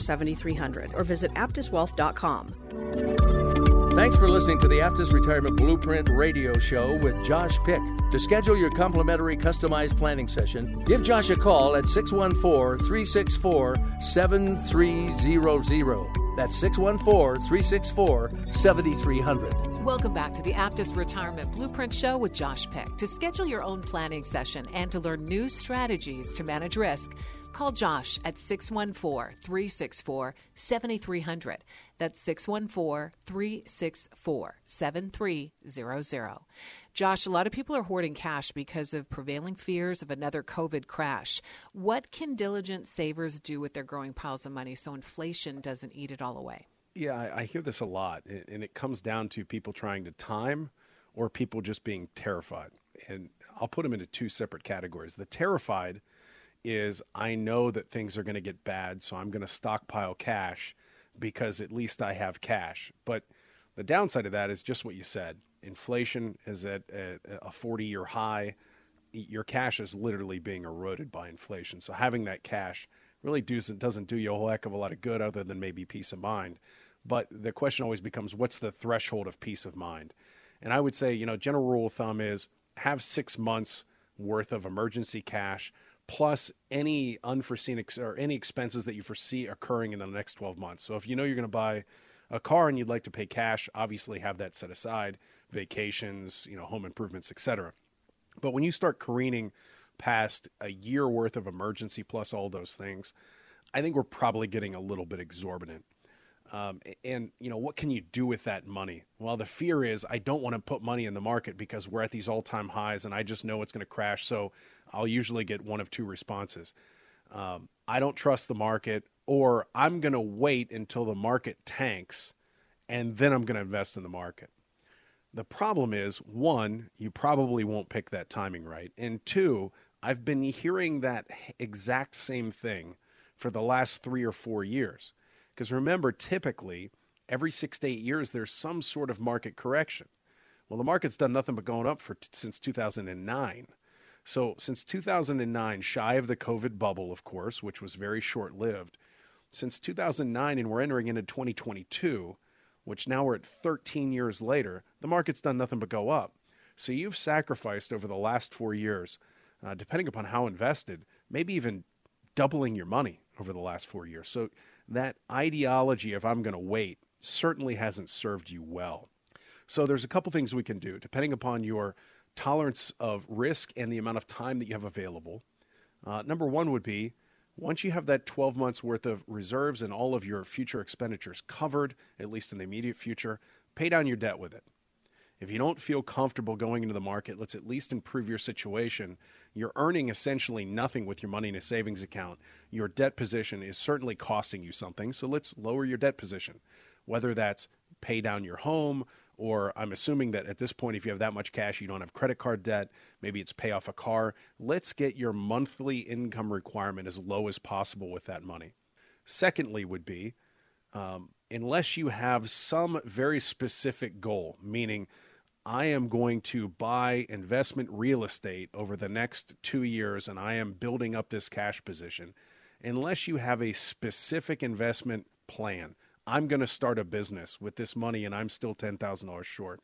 7300 or visit aptuswealth.com. Thanks for listening to the Aptus Retirement Blueprint radio show with Josh Pick. To schedule your complimentary customized planning session, give Josh a call at 614 364 7300. That's 614 364 7300. Welcome back to the Aptus Retirement Blueprint Show with Josh Pick. To schedule your own planning session and to learn new strategies to manage risk, Call Josh at 614 364 7300. That's 614 364 7300. Josh, a lot of people are hoarding cash because of prevailing fears of another COVID crash. What can diligent savers do with their growing piles of money so inflation doesn't eat it all away? Yeah, I, I hear this a lot, and it comes down to people trying to time or people just being terrified. And I'll put them into two separate categories. The terrified is I know that things are going to get bad, so I'm going to stockpile cash because at least I have cash. But the downside of that is just what you said. Inflation is at a 40 year high. Your cash is literally being eroded by inflation. So having that cash really doesn't, doesn't do you a whole heck of a lot of good other than maybe peace of mind. But the question always becomes what's the threshold of peace of mind? And I would say, you know, general rule of thumb is have six months worth of emergency cash plus any unforeseen ex- or any expenses that you foresee occurring in the next 12 months. So if you know you're going to buy a car and you'd like to pay cash, obviously have that set aside, vacations, you know, home improvements, etc. But when you start careening past a year worth of emergency plus all those things, I think we're probably getting a little bit exorbitant. Um, and you know what can you do with that money? Well, the fear is I don't want to put money in the market because we're at these all-time highs, and I just know it's going to crash. So I'll usually get one of two responses. Um, I don't trust the market, or I'm going to wait until the market tanks and then I'm going to invest in the market. The problem is one, you probably won't pick that timing right. And two, I've been hearing that exact same thing for the last three or four years. Because remember, typically, every six to eight years, there's some sort of market correction. Well, the market's done nothing but going up for t- since 2009. So, since 2009, shy of the COVID bubble, of course, which was very short lived, since 2009, and we're entering into 2022, which now we're at 13 years later, the market's done nothing but go up. So, you've sacrificed over the last four years, uh, depending upon how invested, maybe even doubling your money over the last four years. So, that ideology of I'm going to wait certainly hasn't served you well. So there's a couple things we can do depending upon your tolerance of risk and the amount of time that you have available. Uh, number one would be once you have that 12 months worth of reserves and all of your future expenditures covered, at least in the immediate future, pay down your debt with it. If you don't feel comfortable going into the market, let's at least improve your situation. You're earning essentially nothing with your money in a savings account. Your debt position is certainly costing you something, so let's lower your debt position. Whether that's pay down your home, or I'm assuming that at this point, if you have that much cash, you don't have credit card debt, maybe it's pay off a car. Let's get your monthly income requirement as low as possible with that money. Secondly, would be um, unless you have some very specific goal, meaning I am going to buy investment real estate over the next two years and I am building up this cash position. Unless you have a specific investment plan, I'm going to start a business with this money and I'm still $10,000 short.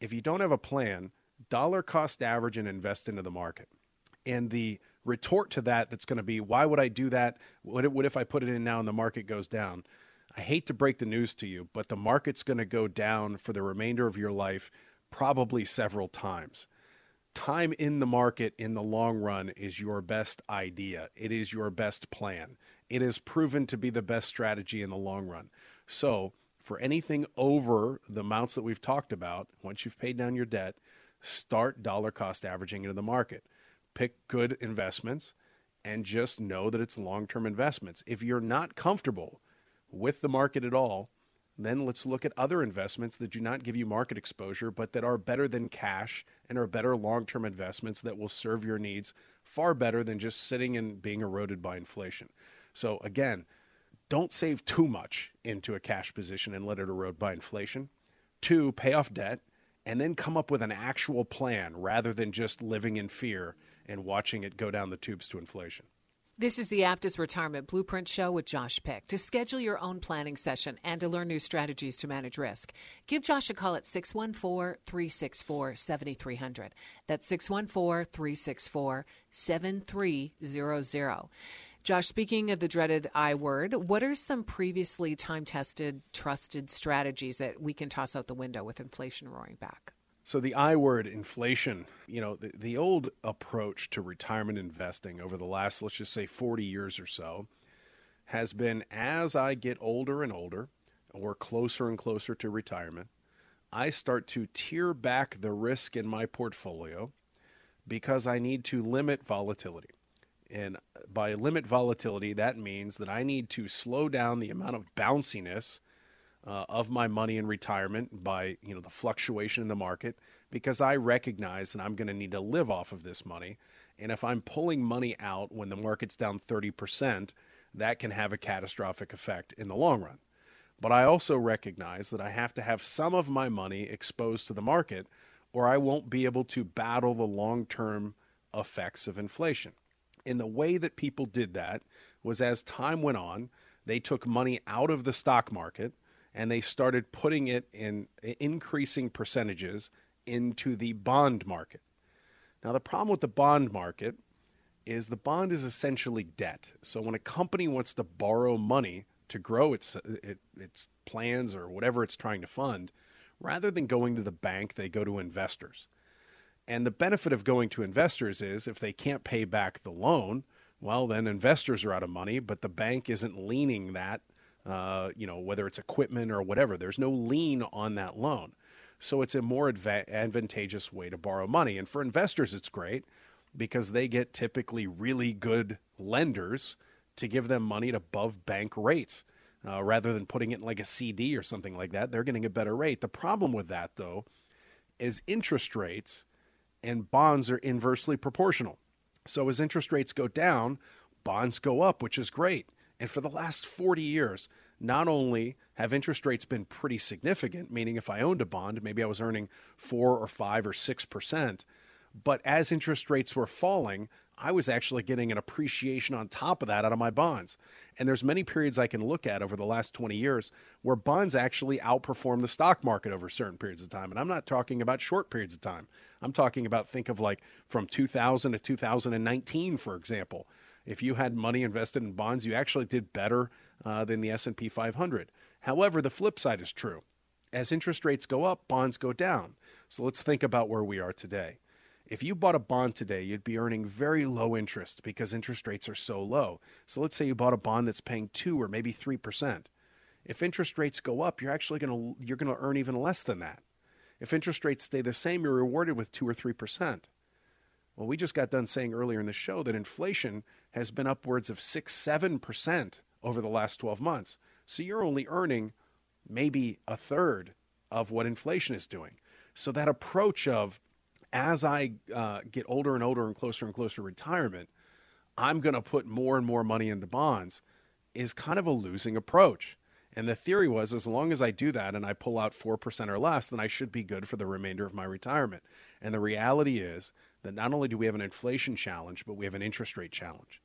If you don't have a plan, dollar cost average and invest into the market. And the retort to that that's going to be, why would I do that? What if, what if I put it in now and the market goes down? I hate to break the news to you, but the market's going to go down for the remainder of your life, probably several times. Time in the market in the long run is your best idea. It is your best plan. It is proven to be the best strategy in the long run. So, for anything over the amounts that we've talked about, once you've paid down your debt, start dollar cost averaging into the market. Pick good investments and just know that it's long term investments. If you're not comfortable with the market at all, then let's look at other investments that do not give you market exposure, but that are better than cash and are better long term investments that will serve your needs far better than just sitting and being eroded by inflation. So, again, don't save too much into a cash position and let it erode by inflation. Two, pay off debt and then come up with an actual plan rather than just living in fear and watching it go down the tubes to inflation. This is the Aptus Retirement Blueprint Show with Josh Pick. To schedule your own planning session and to learn new strategies to manage risk, give Josh a call at 614 364 7300. That's 614 364 7300. Josh, speaking of the dreaded I word, what are some previously time tested, trusted strategies that we can toss out the window with inflation roaring back? So the I word, inflation, you know, the, the old approach to retirement investing over the last, let's just say 40 years or so, has been as I get older and older, or closer and closer to retirement, I start to tear back the risk in my portfolio because I need to limit volatility. And by limit volatility, that means that I need to slow down the amount of bounciness uh, of my money in retirement by you know the fluctuation in the market because I recognize that I'm going to need to live off of this money. And if I'm pulling money out when the market's down 30%, that can have a catastrophic effect in the long run. But I also recognize that I have to have some of my money exposed to the market or I won't be able to battle the long term effects of inflation. And the way that people did that was as time went on, they took money out of the stock market and they started putting it in increasing percentages into the bond market. Now, the problem with the bond market is the bond is essentially debt. So when a company wants to borrow money to grow its it, its plans or whatever it's trying to fund, rather than going to the bank, they go to investors. And the benefit of going to investors is if they can't pay back the loan, well, then investors are out of money, but the bank isn't leaning that uh, you know, whether it's equipment or whatever. There's no lien on that loan. So it's a more adva- advantageous way to borrow money. And for investors, it's great because they get typically really good lenders to give them money at above bank rates. Uh, rather than putting it in like a CD or something like that, they're getting a better rate. The problem with that, though, is interest rates and bonds are inversely proportional. So as interest rates go down, bonds go up, which is great. And for the last 40 years, not only have interest rates been pretty significant, meaning if I owned a bond, maybe I was earning four or five or six percent, but as interest rates were falling, I was actually getting an appreciation on top of that out of my bonds. And there's many periods I can look at over the last 20 years where bonds actually outperform the stock market over certain periods of time. And I'm not talking about short periods of time. I'm talking about think of like from 2000 to 2019, for example. If you had money invested in bonds, you actually did better uh, than the S&P 500. However, the flip side is true. As interest rates go up, bonds go down. So let's think about where we are today. If you bought a bond today, you'd be earning very low interest because interest rates are so low. So let's say you bought a bond that's paying 2 or maybe 3%. If interest rates go up, you're actually going to you're going to earn even less than that. If interest rates stay the same, you're rewarded with 2 or 3%. Well, we just got done saying earlier in the show that inflation has been upwards of 6 7% over the last 12 months. So you're only earning maybe a third of what inflation is doing. So that approach of as I uh, get older and older and closer and closer to retirement, I'm going to put more and more money into bonds is kind of a losing approach. And the theory was as long as I do that and I pull out 4% or less, then I should be good for the remainder of my retirement. And the reality is that not only do we have an inflation challenge, but we have an interest rate challenge.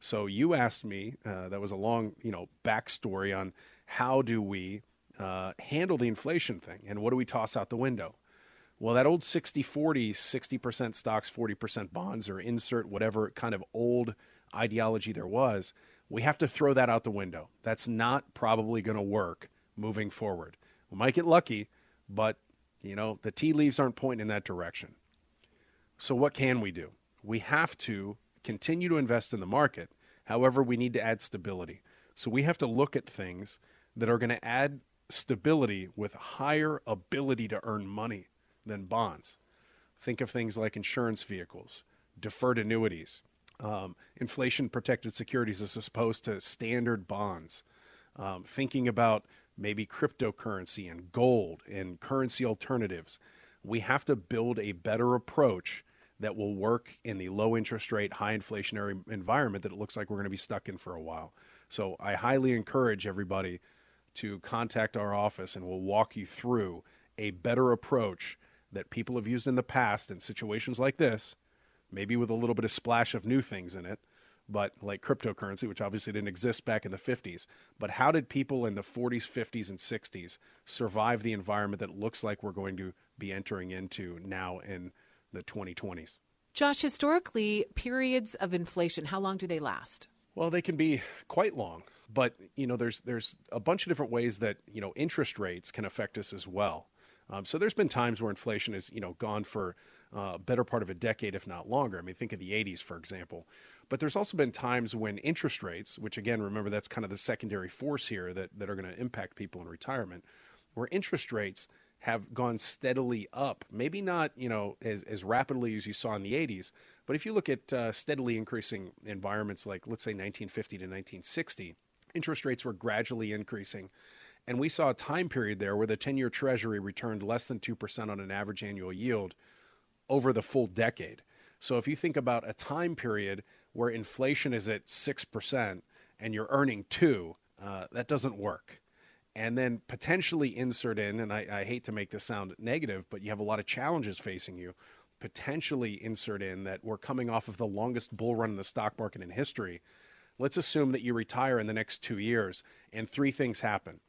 So you asked me, uh, that was a long, you know, backstory on how do we uh, handle the inflation thing and what do we toss out the window? Well, that old 60 40, 60% stocks, 40% bonds, or insert whatever kind of old ideology there was, we have to throw that out the window. That's not probably going to work moving forward. We might get lucky, but you know, the tea leaves aren't pointing in that direction. So what can we do? We have to continue to invest in the market. However, we need to add stability. So we have to look at things that are going to add stability with higher ability to earn money than bonds. Think of things like insurance vehicles, deferred annuities, um, inflation protected securities as opposed to standard bonds. Um, thinking about maybe cryptocurrency and gold and currency alternatives. We have to build a better approach that will work in the low interest rate, high inflationary environment that it looks like we're going to be stuck in for a while. So I highly encourage everybody to contact our office and we'll walk you through a better approach that people have used in the past in situations like this, maybe with a little bit of splash of new things in it, but like cryptocurrency, which obviously didn't exist back in the 50s. But how did people in the 40s, 50s, and 60s survive the environment that looks like we're going to be entering into now in the 2020s? Josh, historically, periods of inflation, how long do they last? Well, they can be quite long, but you know, there's there's a bunch of different ways that you know interest rates can affect us as well. Um, so there's been times where inflation has you know gone for uh, a better part of a decade, if not longer. I mean, think of the 80s, for example. But there's also been times when interest rates, which again, remember that's kind of the secondary force here that, that are going to impact people in retirement, where interest rates have gone steadily up. Maybe not, you know, as, as rapidly as you saw in the 80s, but if you look at uh, steadily increasing environments like, let's say, 1950 to 1960, interest rates were gradually increasing and we saw a time period there where the 10 year Treasury returned less than 2% on an average annual yield over the full decade. So if you think about a time period where inflation is at 6% and you're earning 2, uh, that doesn't work. And then potentially insert in, and I, I hate to make this sound negative, but you have a lot of challenges facing you. Potentially insert in that we're coming off of the longest bull run in the stock market in history. Let's assume that you retire in the next two years and three things happen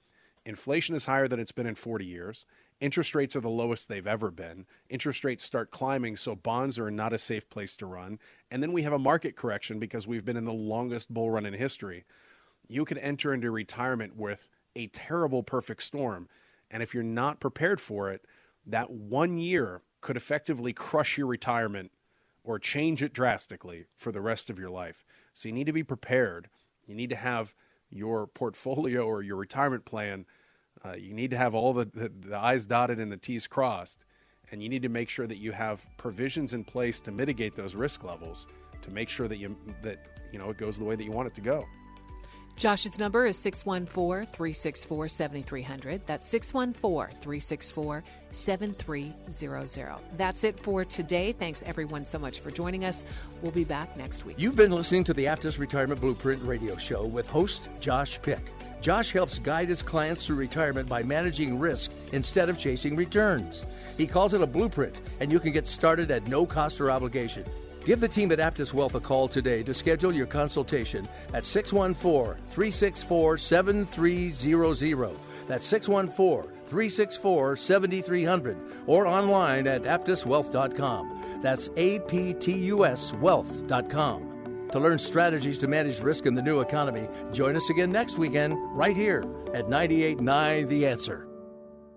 Inflation is higher than it's been in 40 years. Interest rates are the lowest they've ever been. Interest rates start climbing, so bonds are not a safe place to run. And then we have a market correction because we've been in the longest bull run in history. You could enter into retirement with a terrible perfect storm. And if you're not prepared for it, that one year could effectively crush your retirement or change it drastically for the rest of your life. So you need to be prepared. You need to have your portfolio or your retirement plan uh, you need to have all the, the, the I's dotted and the T's crossed, and you need to make sure that you have provisions in place to mitigate those risk levels to make sure that you that you know it goes the way that you want it to go. Josh's number is 614 364 7300. That's 614 364 7300. That's it for today. Thanks everyone so much for joining us. We'll be back next week. You've been listening to the Aptus Retirement Blueprint radio show with host Josh Pick. Josh helps guide his clients through retirement by managing risk instead of chasing returns. He calls it a blueprint, and you can get started at no cost or obligation. Give the team at Aptus Wealth a call today to schedule your consultation at 614 364 7300. That's 614 364 7300 or online at aptuswealth.com. That's A P T U S wealth.com. To learn strategies to manage risk in the new economy, join us again next weekend right here at 989 The Answer.